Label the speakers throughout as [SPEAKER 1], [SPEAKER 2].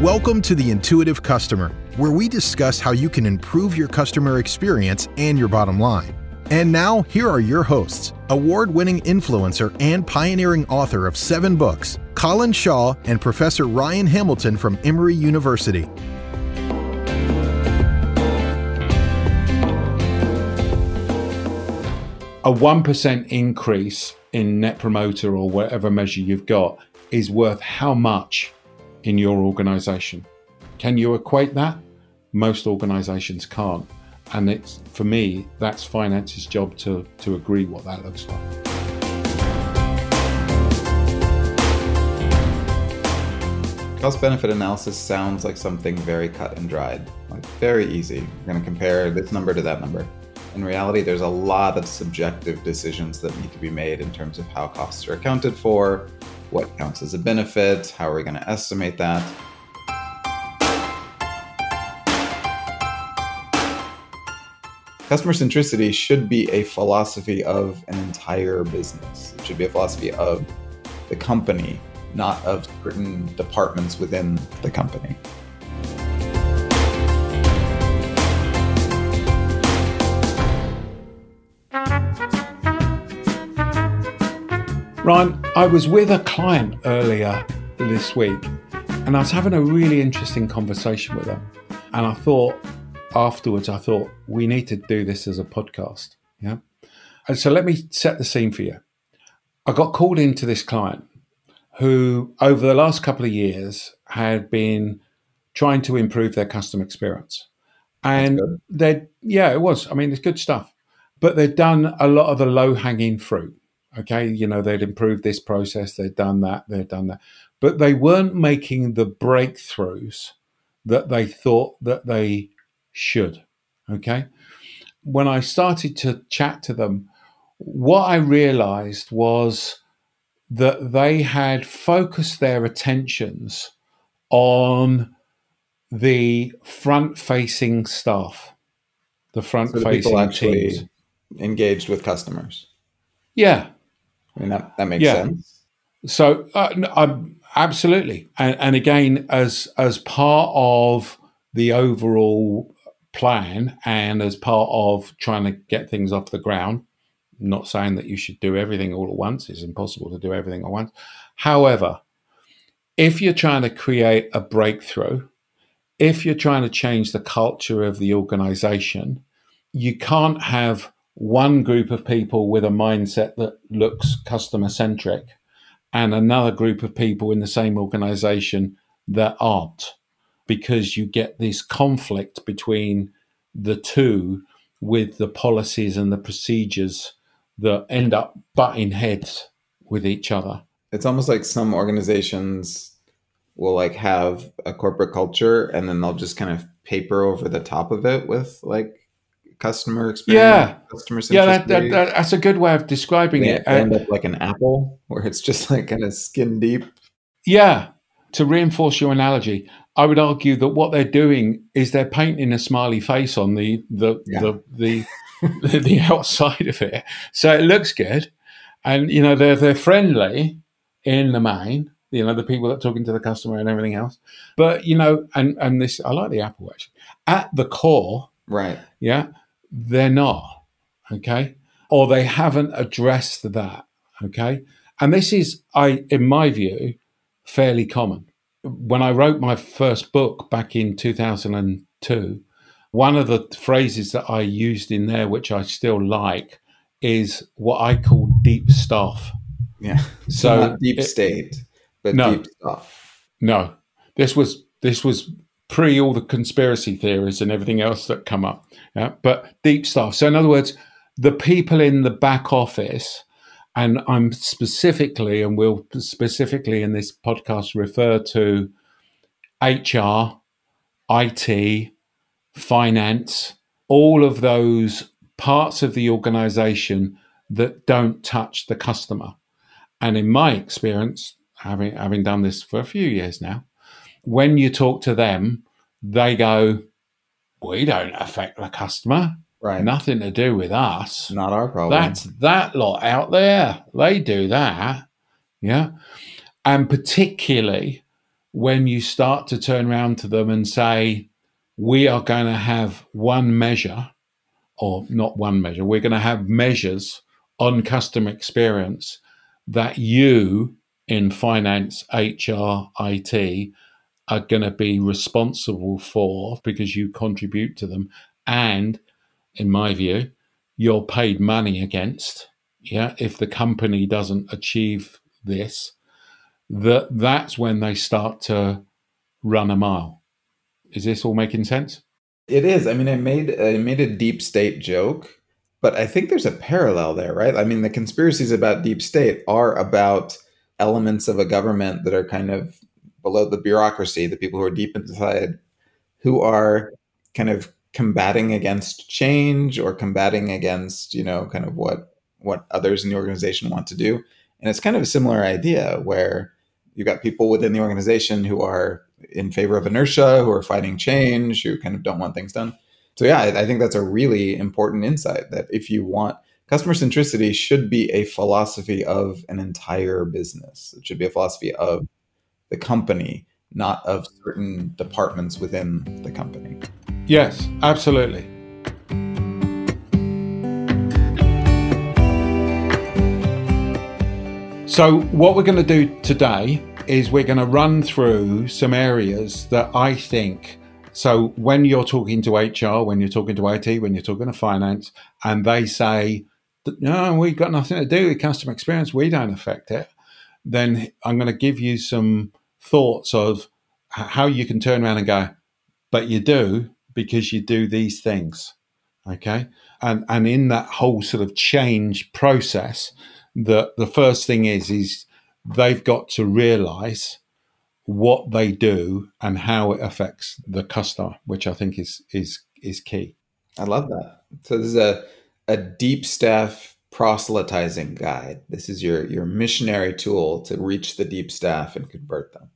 [SPEAKER 1] Welcome to the Intuitive Customer, where we discuss how you can improve your customer experience and your bottom line. And now, here are your hosts award winning influencer and pioneering author of seven books, Colin Shaw and Professor Ryan Hamilton from Emory University.
[SPEAKER 2] A 1% increase in net promoter or whatever measure you've got is worth how much in your organization? Can you equate that? Most organizations can't. And it's for me, that's finance's job to, to agree what that looks like.
[SPEAKER 3] Cost benefit analysis sounds like something very cut and dried, like very easy. We're going to compare this number to that number. In reality, there's a lot of subjective decisions that need to be made in terms of how costs are accounted for, what counts as a benefit, how are we going to estimate that. Customer centricity should be a philosophy of an entire business. It should be a philosophy of the company, not of certain departments within the company.
[SPEAKER 2] Ryan, I was with a client earlier this week and I was having a really interesting conversation with them. And I thought, afterwards, I thought we need to do this as a podcast. Yeah. And so let me set the scene for you. I got called into this client who, over the last couple of years, had been trying to improve their customer experience. And they, yeah, it was. I mean, it's good stuff. But they'd done a lot of the low hanging fruit. Okay. You know, they'd improved this process, they'd done that, they'd done that. But they weren't making the breakthroughs that they thought that they should. Okay. When I started to chat to them, what I realized was that they had focused their attentions on the front facing staff, the front facing
[SPEAKER 3] people actually
[SPEAKER 2] teams.
[SPEAKER 3] engaged with customers.
[SPEAKER 2] Yeah.
[SPEAKER 3] I mean, that, that makes
[SPEAKER 2] Yeah.
[SPEAKER 3] sense.
[SPEAKER 2] So uh, absolutely, and, and again, as as part of the overall plan, and as part of trying to get things off the ground, not saying that you should do everything all at once. It's impossible to do everything at once. However, if you're trying to create a breakthrough, if you're trying to change the culture of the organization, you can't have one group of people with a mindset that looks customer centric and another group of people in the same organization that aren't because you get this conflict between the two with the policies and the procedures that end up butting heads with each other.
[SPEAKER 3] It's almost like some organizations will like have a corporate culture and then they'll just kind of paper over the top of it with like customer experience,
[SPEAKER 2] Yeah.
[SPEAKER 3] customer
[SPEAKER 2] Yeah, that, that, that- that's a good way of describing
[SPEAKER 3] They
[SPEAKER 2] it.
[SPEAKER 3] end
[SPEAKER 2] Uh,
[SPEAKER 3] up like an apple where it's just like kind of skin deep.
[SPEAKER 2] yeah, to reinforce your analogy, I would argue that what they're doing is they're painting a smiley face on the the
[SPEAKER 3] Yeah.
[SPEAKER 2] the, the, the outside of it, so it looks good, and you know they're they're friendly in the main. You know the people that are talking to the customer and everything else, but you know, and and this I like the Apple actually. At the core,
[SPEAKER 3] Right.
[SPEAKER 2] yeah, they're not. Okay. Or they haven't addressed that. Okay. And this is, I, in my view, fairly common. When I wrote my first book back in 2002, one of the phrases that I used in there, which I still like, is what I call deep stuff.
[SPEAKER 3] Yeah.
[SPEAKER 2] So
[SPEAKER 3] not deep
[SPEAKER 2] it-
[SPEAKER 3] state, but
[SPEAKER 2] No.
[SPEAKER 3] deep stuff.
[SPEAKER 2] No, this was this was pre all the conspiracy theories and everything else that come up. Yeah, but deep stuff. So in other words, the people in the back office, and I'm specifically, and we'll specifically in this podcast refer to HR, IT, finance, all of those parts of the organization that don't touch the customer. And in my experience, having having done this for a few years now, when you talk to them, they go, "We don't affect the customer.
[SPEAKER 3] Right.
[SPEAKER 2] Nothing to do with us.
[SPEAKER 3] Not our problem.
[SPEAKER 2] That's that lot out there. They do that." Yeah, and particularly when you start to turn around to them and say, we are going to have one measure, or not one measure, we're going to have measures on customer experience that you in finance, HR, IT are going to be responsible for because you contribute to them. And in my view, you're paid money against. Yeah. If the company doesn't achieve this, that that's when they start to run a mile. Is this all making sense?
[SPEAKER 3] It is. I mean, I made I made a deep state joke, but I think there's a parallel there, right? I mean, the conspiracies about deep state are about elements of a government that are kind of below the bureaucracy, the people who are deep inside, who are kind of combating against change or combating against, you know, kind of what what others in the organization want to do. And it's kind of a similar idea where you've got people within the organization who are in favor of inertia, who are fighting change, who kind of don't want things done. So yeah, I, I think that's a really important insight that if you want customer centricity should be a philosophy of an entire business. It should be a philosophy of the company, not of certain departments within the company.
[SPEAKER 2] Yes, absolutely. So, what we're going to do today is we're going to run through some areas that I think. So, when you're talking to HR, when you're talking to IT, when you're talking to finance, and they say, no, we've got nothing to do with customer experience, we don't affect it, then I'm going to give you some thoughts of how you can turn around and go, but you do because you do these things. Okay. And and in that whole sort of change process, the the first thing is is they've got to realize what they do and how it affects the customer, which I think is is is key.
[SPEAKER 3] I love that. So this is a a deep staff proselytizing guide. This is your your missionary tool to reach the deep staff and convert them.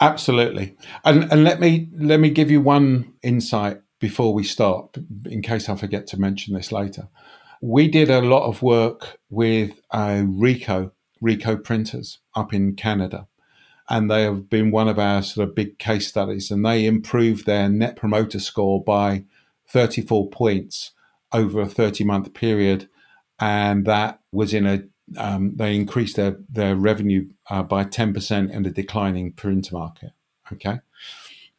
[SPEAKER 2] Absolutely. And and let me let me give you one insight before we start, in case I forget to mention this later. We did a lot of work with uh, Rico Ricoh printers up in Canada, and they have been one of our sort of big case studies. And they improved their Net Promoter Score by 34 points over a 30 month period, and that was in a um, they increased their their revenue uh, by 10% in the declining printer market. Okay.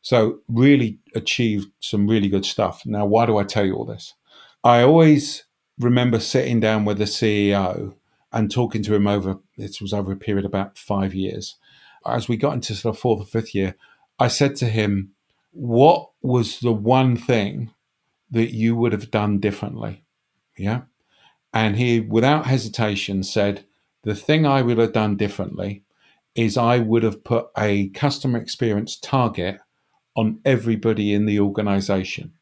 [SPEAKER 2] So, really achieved some really good stuff. Now, why do I tell you all this? I always remember sitting down with the CEO and talking to him over, This was over a period of about five years. As we got into sort of fourth or fifth year, I said to him, What was the one thing that you would have done differently? Yeah. And he, without hesitation, said, The thing I would have done differently is I would have put a customer experience target on everybody in the organization,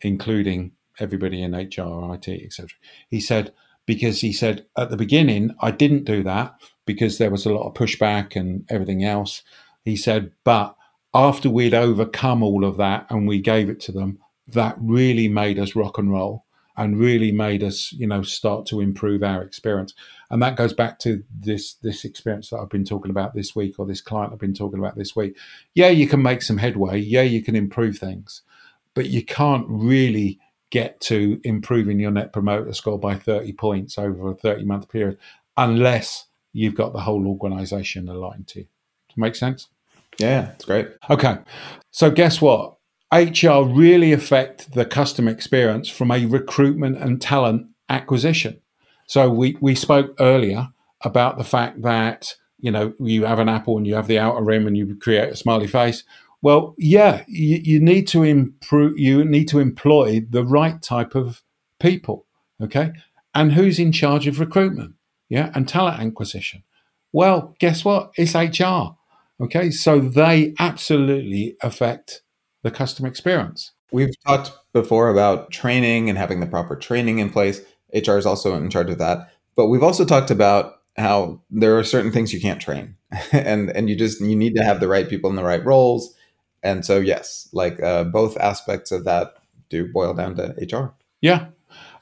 [SPEAKER 2] including everybody in HR, IT, etc. He said, because he said at the beginning, I didn't do that because there was a lot of pushback and everything else. He said, but after we'd overcome all of that and we gave it to them, that really made us rock and roll and really made us, you know, start to improve our experience. And that goes back to this this experience that I've been talking about this week, or this client I've been talking about this week. Yeah, you can make some headway. Yeah, you can improve things, but you can't really get to improving your net promoter score by 30 points over a 30 month period unless you've got the whole organization aligned to you. Does make sense?
[SPEAKER 3] Yeah, it's great.
[SPEAKER 2] Okay. So guess what? HR really affect the customer experience from a recruitment and talent acquisition. So we, we spoke earlier about the fact that, you know, you have an apple and you have the outer rim and you create a smiley face. Well, yeah, you, you need to improve, you need to employ the right type of people. Okay. And who's in charge of recruitment? Yeah. And talent acquisition. Well, guess what? It's HR. Okay. So they absolutely affect the customer experience.
[SPEAKER 3] We've talked before about training and having the proper training in place. HR is also in charge of that. But we've also talked about how there are certain things you can't train and and you just you need to have the right people in the right roles. And so yes, like uh, both aspects of that do boil down to HR.
[SPEAKER 2] Yeah.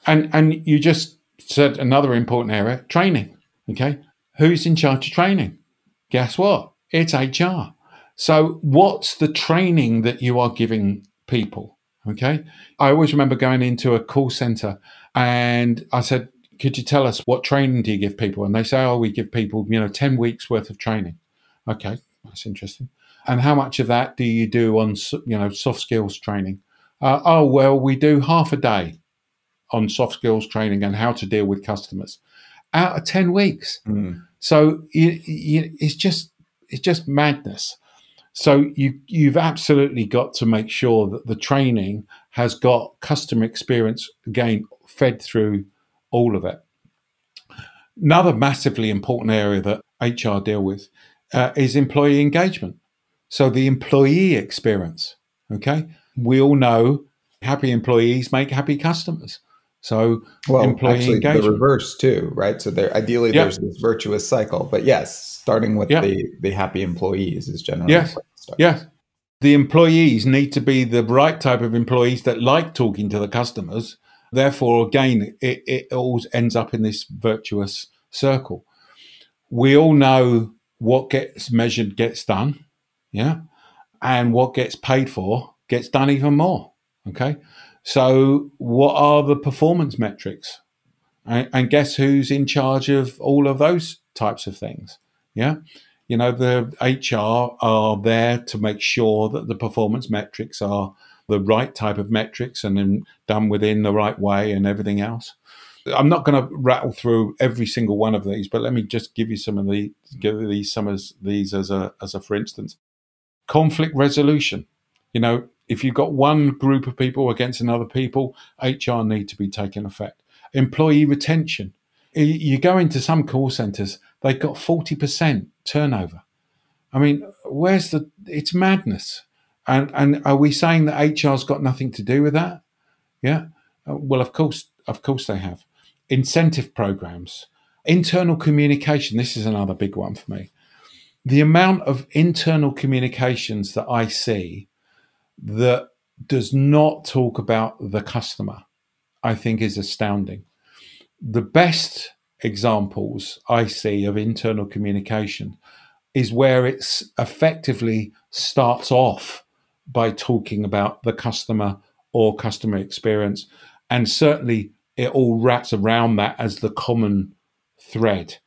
[SPEAKER 2] And and you just said another important area, training. Okay. Who's in charge of training? Guess what? It's HR. So, what's the training that you are giving people? Okay. I always remember going into a call center and I said, Could you tell us what training do you give people? And they say, Oh, we give people, you know, 10 weeks worth of training. Okay. That's interesting. And how much of that do you do on, you know, soft skills training? Uh, oh, well, we do half a day on soft skills training and how to deal with customers out of 10 weeks. Mm. So you, you, it's just it's just madness. So you you've absolutely got to make sure that the training has got customer experience again fed through all of it. Another massively important area that HR deal with uh, is employee engagement. So the employee experience. Okay, we all know happy employees make happy customers. So
[SPEAKER 3] well, employee actually, engagement. the reverse too, right? So there, ideally, there's this virtuous cycle. But yes, starting with the the happy employees is generally
[SPEAKER 2] yes, yes. The employees need to be the right type of employees that like talking to the customers. Therefore, again, it, it all ends up in this virtuous circle. We all know what gets measured gets done, yeah, and what gets paid for gets done even more. Okay, so, what are the performance metrics? And, and guess who's in charge of all of those types of things? Yeah. You know, the HR are there to make sure that the performance metrics are the right type of metrics and then done within the right way and everything else. I'm not going to rattle through every single one of these, but let me just give you some of the give these some of these as a as a for instance. Conflict resolution. You know, if you've got one group of people against another people, HR need to be taking effect. Employee retention. You go into some call centres, they've got 40% turnover. I mean, where's the, it's madness. And, and are we saying that HR's got nothing to do with that? Yeah. Uh, well, of course, of course they have. Incentive programs, internal communication. This is another big one for me. The amount of internal communications that I see that does not talk about the customer, I think is astounding. The best examples I see of internal communication is where it's effectively starts off by talking about the customer or customer experience. And certainly it all wraps around that as the common thread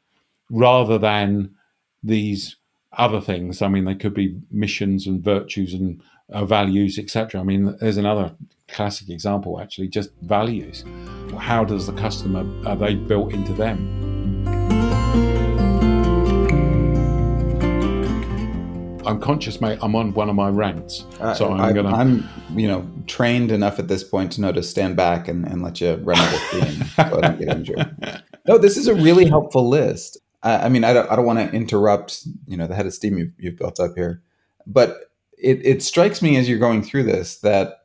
[SPEAKER 2] rather than these other things. I mean, they could be missions and virtues and uh, values, etc. I mean, there's another classic example actually, just values. How does the customer are they built into them? I'm conscious, mate. I'm on one of my rants, so I'm I, gonna.
[SPEAKER 3] I'm, you know, trained enough at this point to know to stand back and, and let you run with the theme so I don't get injured. No, this is a really helpful list. I, I mean, I don't, I don't want to interrupt, you know, the head of steam you've, you've built up here, but it, it strikes me as you're going through this that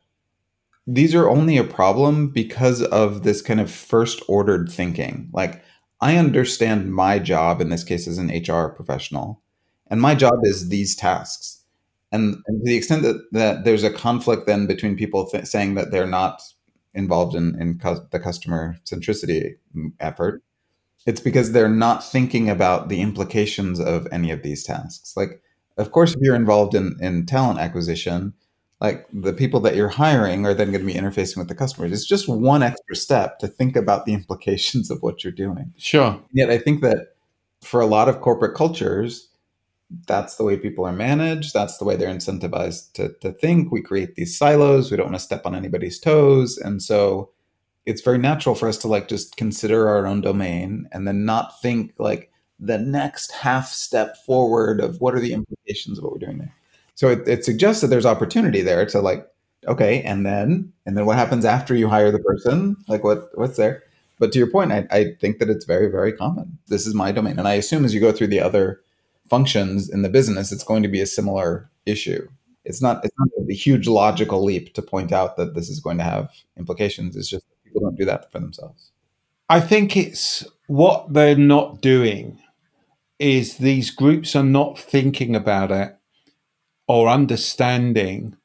[SPEAKER 3] these are only a problem because of this kind of first ordered thinking. Like, I understand my job in this case as an HR professional, and my job is these tasks. And, and to the extent that, that there's a conflict then between people th- saying that they're not involved in, in cu- the customer centricity effort, it's because they're not thinking about the implications of any of these tasks. Like, of course, if you're involved in, in talent acquisition, like the people that you're hiring are then going to be interfacing with the customers. It's just one extra step to think about the implications of what you're doing.
[SPEAKER 2] Sure.
[SPEAKER 3] Yet I think that for a lot of corporate cultures, that's the way people are managed. That's the way they're incentivized to, to think. We create these silos. We don't want to step on anybody's toes. And so it's very natural for us to like just consider our own domain and then not think like, the next half step forward of what are the implications of what we're doing there. So it, it suggests that there's opportunity there to like, okay, and then and then what happens after you hire the person? Like what what's there? But to your point, I, I think that it's very, very common. This is my domain. And I assume as you go through the other functions in the business, it's going to be a similar issue. It's not it's not a huge logical leap to point out that this is going to have implications. It's just people don't do that for themselves.
[SPEAKER 2] I think it's what they're not doing is these groups are not thinking about it or understanding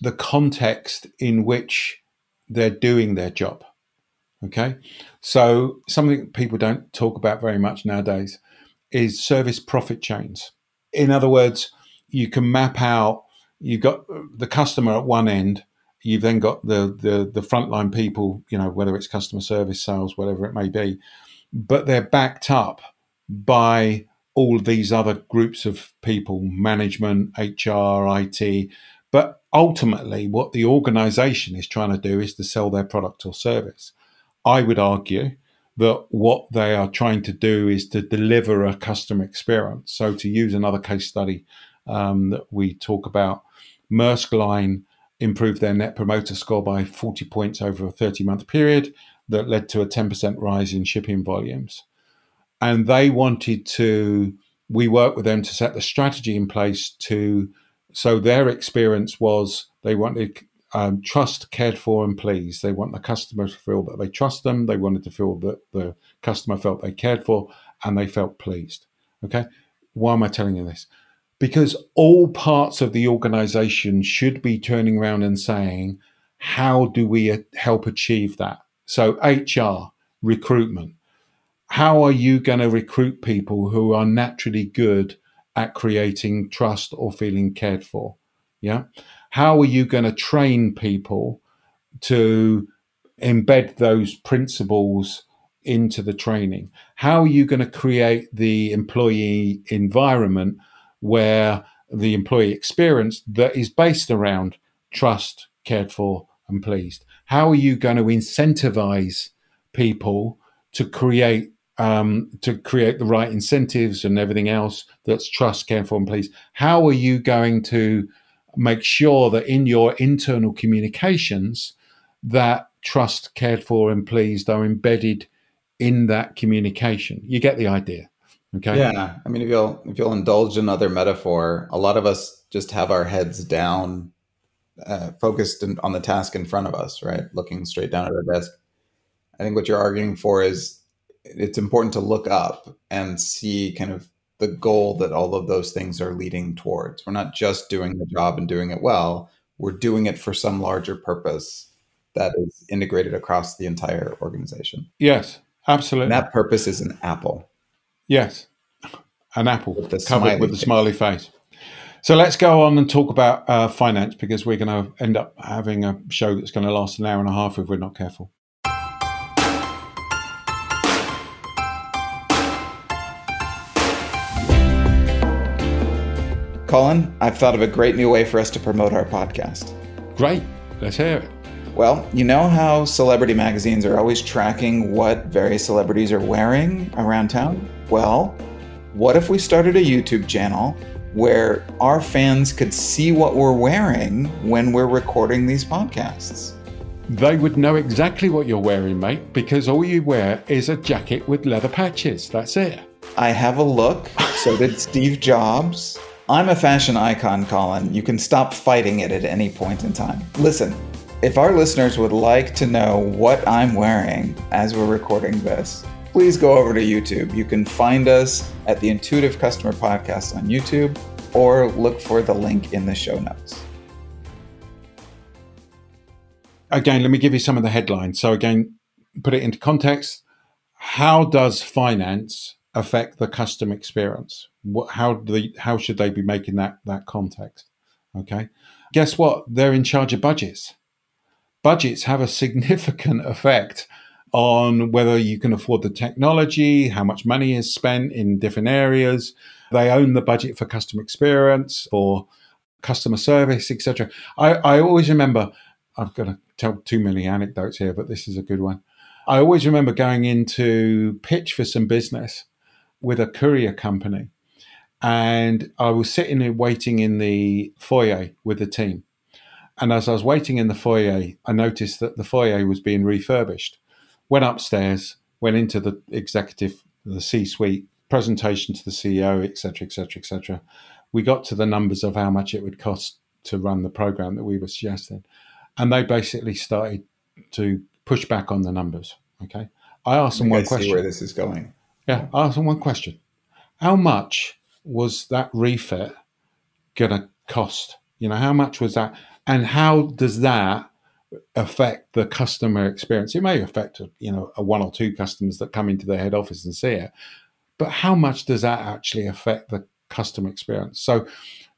[SPEAKER 2] the context in which they're doing their job. Okay. So, something people don't talk about very much nowadays is service profit chains. In other words, you can map out. You've got the customer at one end. You've then got the the the frontline people. You know whether it's customer service, sales, whatever it may be, but they're backed up by all these other groups of people management, HR, IT. But ultimately, what the organization is trying to do is to sell their product or service. I would argue that what they are trying to do is to deliver a customer experience. So, to use another case study um, that we talk about, Maersk Line improved their net promoter score by 40 points over a 30 month period that led to a 10% rise in shipping volumes and they wanted to we worked with them to set the strategy in place to so their experience was they wanted um, trust cared for and pleased. They want the customer to feel that they trust them. They wanted to feel that the customer felt they cared for and they felt pleased. Okay? Why am i telling you this? Because all parts of the organization should be turning around and saying how do we uh, help achieve that? So hr recruitment how are you going to recruit people who are naturally good at creating trust or feeling cared for? Yeah. How are you going to train people to embed those principles into the training? How are you going to create the employee environment where the employee experience that is based around trust, cared for, and pleased? How are you going to incentivize people to create um, to create the right incentives and everything else that's trust, care for, and please. How are you going to make sure that in your internal communications that trust, cared for, and pleased are embedded in that communication? You get the idea. Okay.
[SPEAKER 3] Yeah. I mean, if you'll if you'll indulge another metaphor, a lot of us just have our heads down, uh, focused in, on the task in front of us, right? Looking straight down at our desk. I think what you're arguing for is it's important to look up and see kind of the goal that all of those things are leading towards. We're not just doing the job and doing it well, we're doing it for some larger purpose that is integrated across the entire organization.
[SPEAKER 2] Yes, absolutely.
[SPEAKER 3] And that purpose is an apple.
[SPEAKER 2] Yes, an apple with covered with a smiley face. So let's go on and talk about uh, finance because we're going to end up having a show that's going to last an hour and a half if we're not careful.
[SPEAKER 3] Colin, I've thought of a great new way for us to promote our podcast.
[SPEAKER 2] Great. Let's hear it.
[SPEAKER 3] Well, you know how celebrity magazines are always tracking what various celebrities are wearing around town? Well, what if we started a YouTube channel where our fans could see what we're wearing when we're recording these podcasts?
[SPEAKER 2] They would know exactly what you're wearing, mate, because all you wear is a jacket with leather patches. That's it.
[SPEAKER 3] I have a look. So did Steve Jobs. I'm a fashion icon, Colin. You can stop fighting it at any point in time. Listen, if our listeners would like to know what I'm wearing as we're recording this, please go over to YouTube. You can find us at the Intuitive Customer Podcast on YouTube or look for the link in the show notes.
[SPEAKER 2] Again, let me give you some of the headlines. So, again, put it into context. How does finance affect the custom experience? What, how do they, how should they be making that that context? Okay, guess what? They're in charge of budgets. Budgets have a significant effect on whether you can afford the technology, how much money is spent in different areas. They own the budget for customer experience, for customer service, etc. I, I always remember. I've got to tell too many anecdotes here, but this is a good one. I always remember going into pitch for some business with a courier company. And I was sitting there waiting in the foyer with the team. And as I was waiting in the foyer, I noticed that the foyer was being refurbished. Went upstairs, went into the executive, the C suite, presentation to the CEO, etc., etc., etc. We got to the numbers of how much it would cost to run the program that we were suggesting. And they basically started to push back on the numbers. Okay. I asked them one question.
[SPEAKER 3] where this is going.
[SPEAKER 2] Yeah, ask them one question. How much was that refit going to cost? You know, how much was that? And how does that affect the customer experience? It may affect, you know, a one or two customers that come into the head office and see it. But how much does that actually affect the customer experience? So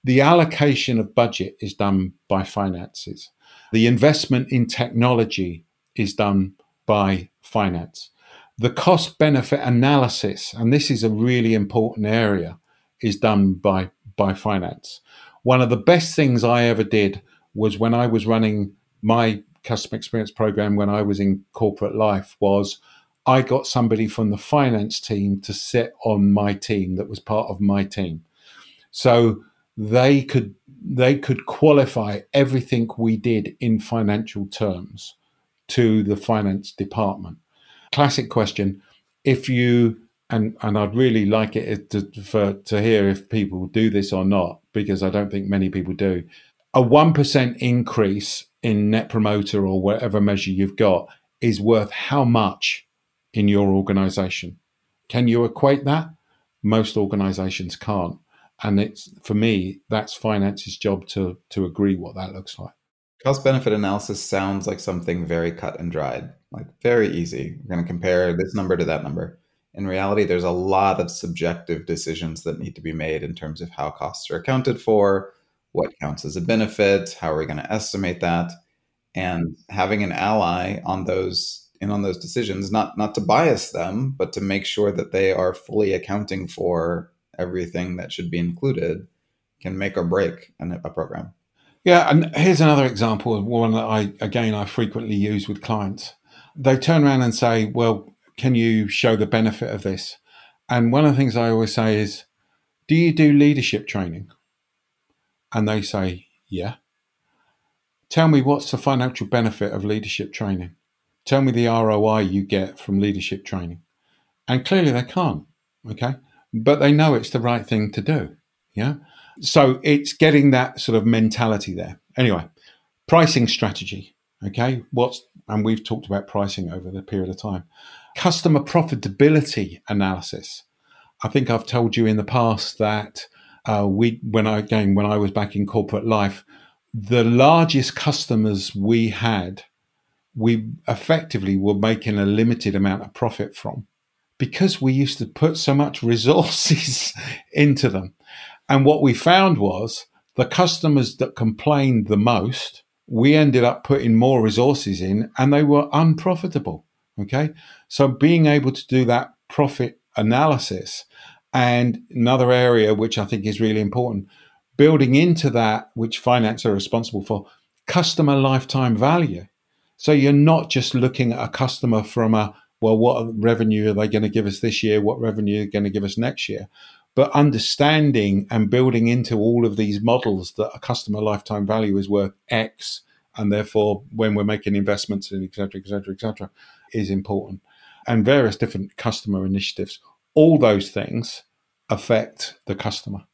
[SPEAKER 2] the allocation of budget is done by finances. The investment in technology is done by finance. The cost benefit analysis, and this is a really important area, is done by, by finance. One of the best things I ever did was when I was running my customer experience program when I was in corporate life was I got somebody from the finance team to sit on my team that was part of my team. So they could they could qualify everything we did in financial terms to the finance department. Classic question: If you and and I'd really like it to for, to hear if people do this or not because I don't think many people do. A one percent increase in net promoter or whatever measure you've got is worth how much in your organization? Can you equate that? Most organizations can't and it's for me that's finance's job to to agree what that looks like
[SPEAKER 3] cost benefit analysis sounds like something very cut and dried like very easy. We're going to compare this number to that number. In reality there's a lot of subjective decisions that need to be made in terms of how costs are accounted for what counts as a benefit how are we going to estimate that? And having an ally on those in on those decisions not not to bias them but to make sure that they are fully accounting for everything that should be included can make or break a program.
[SPEAKER 2] Yeah, and here's another example of one that I again I frequently use with clients. They turn around and say, "Well, can you show the benefit of this?" And one of the things I always say is, "Do you do leadership training?" And they say, "Yeah." Tell me what's the financial benefit of leadership training? Tell me the ROI you get from leadership training. And clearly they can't. Okay but they know it's the right thing to do. Yeah. So it's getting that sort of mentality there. Anyway, pricing strategy. Okay. What's, and we've talked about pricing over the period of time. Customer profitability analysis. I think I've told you in the past that uh, we, when I, again, when I was back in corporate life, the largest customers we had, we effectively were making a limited amount of profit from because we used to put so much resources into them. And what we found was the customers that complained the most, we ended up putting more resources in and they were unprofitable. Okay. So being able to do that profit analysis and another area which I think is really important, building into that, which finance are responsible for, customer lifetime value. So you're not just looking at a customer from a well, what revenue are they going to give us this year? What revenue are they going to give us next year? But understanding and building into all of these models that a customer lifetime value is worth X, and therefore when we're making investments and et cetera, et cetera, et cetera, is important. And various different customer initiatives, all those things affect the customer.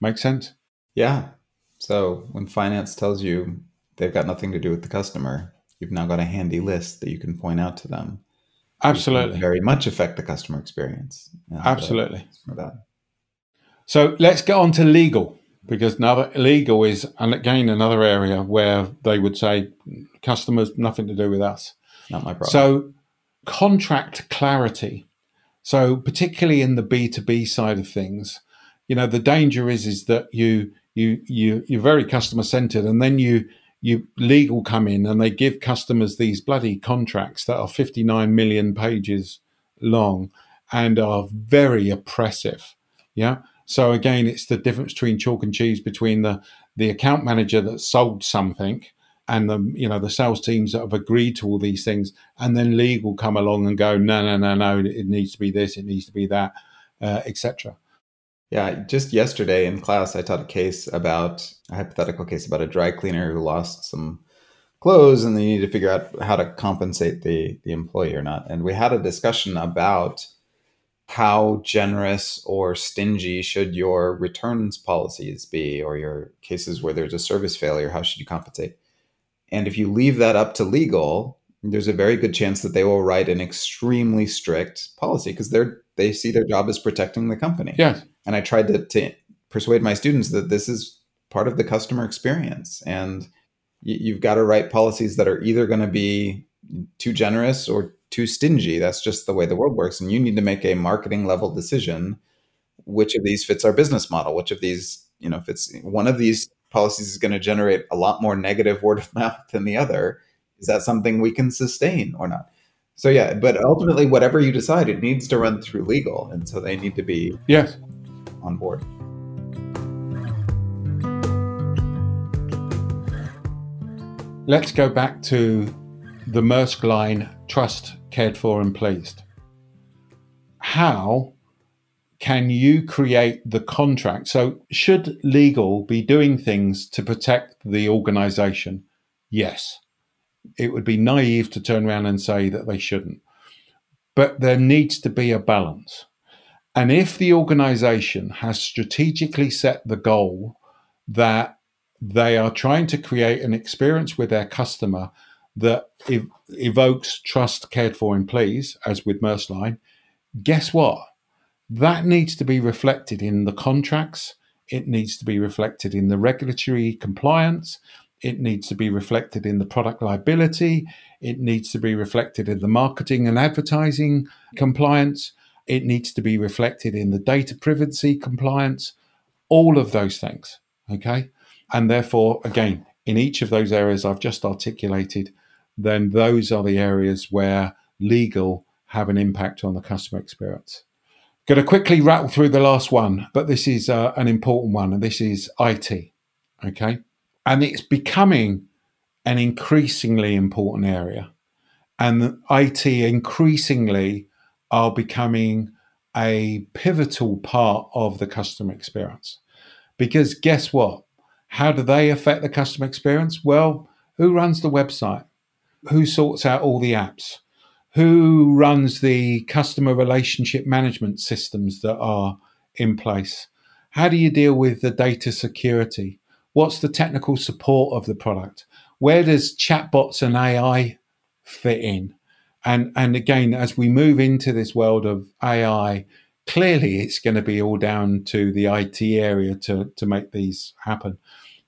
[SPEAKER 2] Make sense?
[SPEAKER 3] Yeah. So when finance tells you they've got nothing to do with the customer, you've now got a handy list that you can point out to them
[SPEAKER 2] Absolutely.
[SPEAKER 3] Very much affect the customer experience.
[SPEAKER 2] Absolutely. Uh, so let's get on to legal because now legal is, and again, another area where they would say customers, nothing to do with us.
[SPEAKER 3] Not my problem.
[SPEAKER 2] So contract clarity. So particularly in the B2B side of things, you know, the danger is, is that you, you, you, you're very customer centered and then you, you legal come in and they give customers these bloody contracts that are 59 million pages long and are very oppressive. Yeah. So again, it's the difference between chalk and cheese between the the account manager that sold something and the you know the sales teams that have agreed to all these things, and then legal come along and go, no, no, no, no, it needs to be this, it needs to be that, uh, etc.
[SPEAKER 3] Yeah, just yesterday in class, I taught a case about a hypothetical case about a dry cleaner who lost some clothes and they need to figure out how to compensate the, the employee or not. And we had a discussion about how generous or stingy should your returns policies be or your cases where there's a service failure, how should you compensate? And if you leave that up to legal, there's a very good chance that they will write an extremely strict policy because they're they see their job as protecting the company.
[SPEAKER 2] Yeah.
[SPEAKER 3] And I tried to, to persuade my students that this is part of the customer experience. And you've got to write policies that are either going to be too generous or too stingy. That's just the way the world works. And you need to make a marketing level decision which of these fits our business model, which of these you know, if it's one of these policies is going to generate a lot more negative word of mouth than the other, is that something we can sustain or not? So yeah, but ultimately, whatever you decide, it needs to run through legal, and so they need to be
[SPEAKER 2] yes
[SPEAKER 3] on board.
[SPEAKER 2] Let's go back to the Maersk line trust, cared for, and pleased. How can you create the contract? So, should legal be doing things to protect the organization? Yes. It would be naive to turn around and say that they shouldn't. But there needs to be a balance. And if the organization has strategically set the goal that they are trying to create an experience with their customer that ev- evokes trust, cared for, and please, as with Maersk guess what? That needs to be reflected in the contracts. It needs to be reflected in the regulatory compliance. It needs to be reflected in the product liability. It needs to be reflected in the marketing and advertising compliance. It needs to be reflected in the data privacy compliance. All of those things. Okay. And therefore, again, in each of those areas I've just articulated, then those are the areas where legal have an impact on the customer experience. Going to quickly rattle through the last one, but this is uh, an important one, and this is IT. Okay. And it's becoming an increasingly important area. And IT increasingly are becoming a pivotal part of the customer experience. Because guess what? How do they affect the customer experience? Well, who runs the website? Who sorts out all the apps? Who runs the customer relationship management systems that are in place? How do you deal with the data security? What's the technical support of the product? Where does chatbots and AI fit in? And and again, as we move into this world of AI, clearly it's going to be all down to the IT area to to make these happen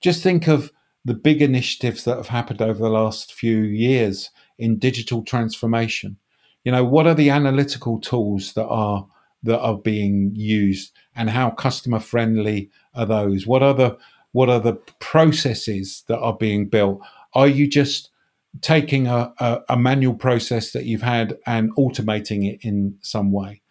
[SPEAKER 2] just think of the big initiatives that have happened over the last few years in digital transformation. You know, what are the analytical tools that are that are being used and how customer friendly are those? What are the what are the processes that are being built? Are you just taking a, a, a manual process that you've had and automating it in some way?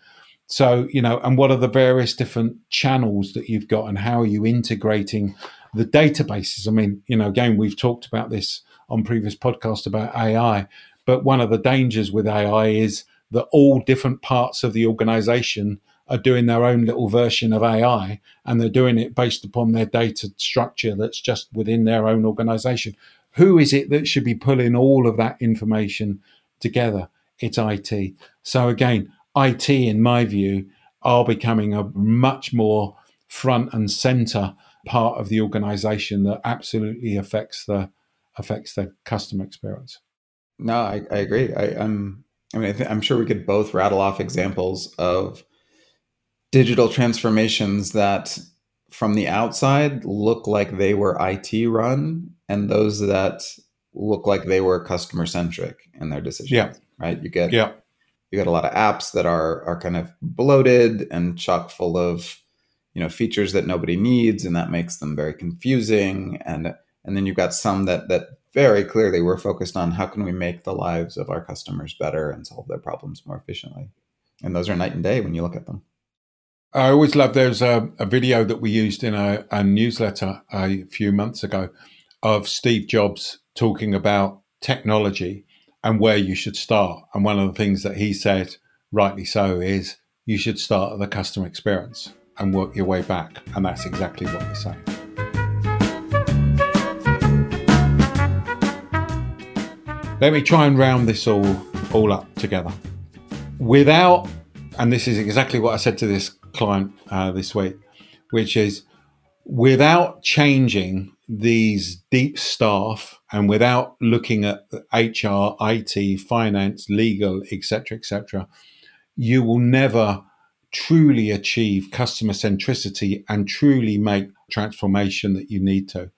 [SPEAKER 2] So, you know, and what are the various different channels that you've got and how are you integrating the databases. I mean, you know, again, we've talked about this on previous podcasts about AI, but one of the dangers with AI is that all different parts of the organization are doing their own little version of AI and they're doing it based upon their data structure that's just within their own organization. Who is it that should be pulling all of that information together? It's IT. So, again, IT, in my view, are becoming a much more front and center part of the organization that absolutely affects the affects the customer experience.
[SPEAKER 3] No, I, I agree. I, am I mean, I am sure we could both rattle off examples of digital transformations that, from the outside, look like they were IT run, and those that look like they were customer centric in their decisions.
[SPEAKER 2] Yeah.
[SPEAKER 3] Right. You get
[SPEAKER 2] yeah.
[SPEAKER 3] You get a lot of apps that are are kind of bloated and chock full of you know features that nobody needs and that makes them very confusing. And and then you've got some that that very clearly we're focused on how can we make the lives of our customers better and solve their problems more efficiently. And those are night and day when you look at them.
[SPEAKER 2] I always love there's a, a video that we used in a, a newsletter a few months ago of steve jobs talking about technology and where you should start. And one of the things that he said rightly so is you should start at the customer experience and work your way back. And that's exactly what we're saying. Let me try and round this all, all up together. Without, and this is exactly what I said to this client uh, this week, which is without changing these deep staff and without looking at HR, IT, finance, legal, etc., etc., you will never truly achieve customer centricity and truly make transformation that you need to.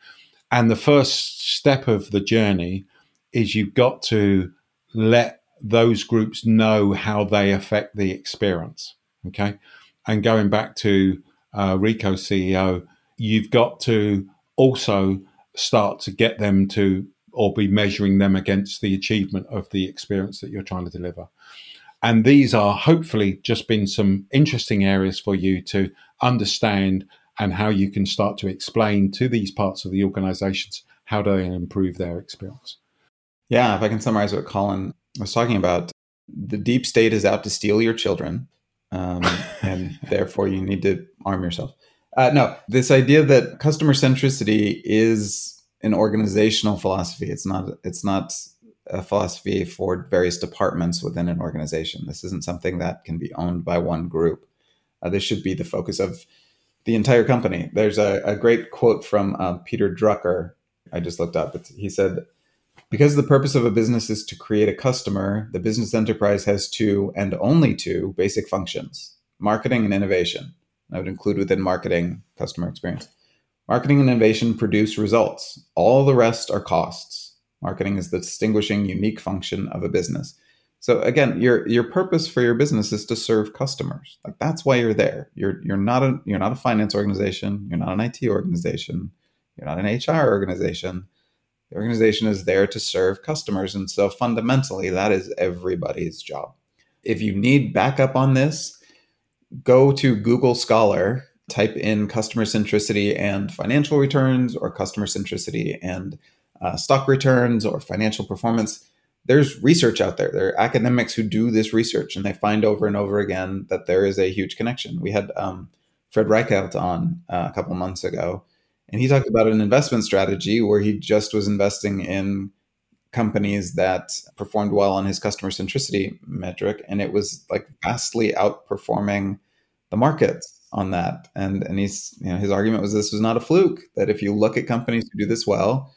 [SPEAKER 2] And the first step of the journey is you've got to let those groups know how they affect the experience. Okay. And going back to uh, Ricoh's CEO, you've got to also start to get them to or be measuring them against the achievement of the experience that you're trying to deliver. And these are hopefully just been some interesting areas for you to understand and how you can start to explain to these parts of the organizations how they improve their experience.
[SPEAKER 3] Yeah, if I can summarize what Colin was talking about, the deep state is out to steal your children, um, and therefore you need to arm yourself. Uh, no, this idea that customer centricity is an organizational philosophy. It's not. It's not a philosophy for various departments within an organization. This isn't something that can be owned by one group. Uh, this should be the focus of the entire company. There's a, a great quote from uh, Peter Drucker. I just looked up. It's, he said, because the purpose of a business is to create a customer, the business enterprise has two and only two basic functions marketing and innovation. I would include within marketing customer experience. Marketing and innovation produce results. All the rest are costs. Marketing is the distinguishing, unique function of a business. So again, your your purpose for your business is to serve customers. Like that's why you're there. You're you're not a you're not a finance organization. You're not an IT organization. You're not an HR organization. The organization is there to serve customers, and so fundamentally, that is everybody's job. If you need backup on this, go to Google Scholar, type in customer centricity and financial returns, or customer centricity and uh, stock returns, or financial performance there's research out there. There are academics who do this research, and they find over and over again that there is a huge connection. We had um, Fred Reichheld on uh, a couple months ago, and he talked about an investment strategy where he just was investing in companies that performed well on his customer centricity metric, and it was like vastly outperforming the markets on that. And and he's you know his argument was this was not a fluke. That if you look at companies who do this well,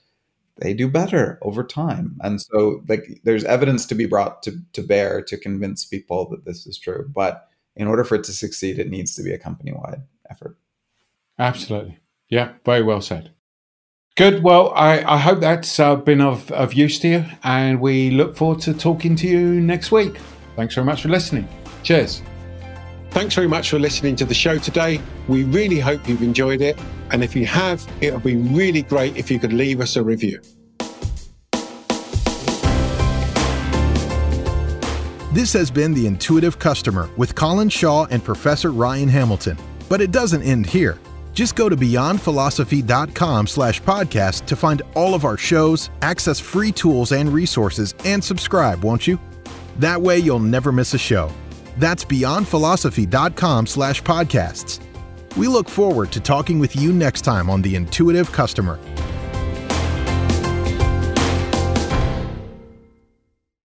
[SPEAKER 3] they do better over time. And so like there's evidence to be brought to, to bear to convince people that this is true. But in order for it to succeed, it needs to be a company wide effort.
[SPEAKER 2] Absolutely. Yeah, very well said. Good. Well, I, I hope that's uh, been of, of use to you, and we look forward to talking to you next week. Thanks very much for listening. Cheers. Thanks very much for listening to the show today. We really hope you've enjoyed it. And if you have, it would be really great if you could leave us a review.
[SPEAKER 1] This has been The Intuitive Customer with Colin Shaw and Professor Ryan Hamilton. But it doesn't end here. Just go to beyondphilosophy.com slash podcast to find all of our shows, access free tools and resources, and subscribe, won't you? That way you'll never miss a show. That's beyondphilosophy.com slash podcasts. We look forward to talking with you next time on The Intuitive Customer.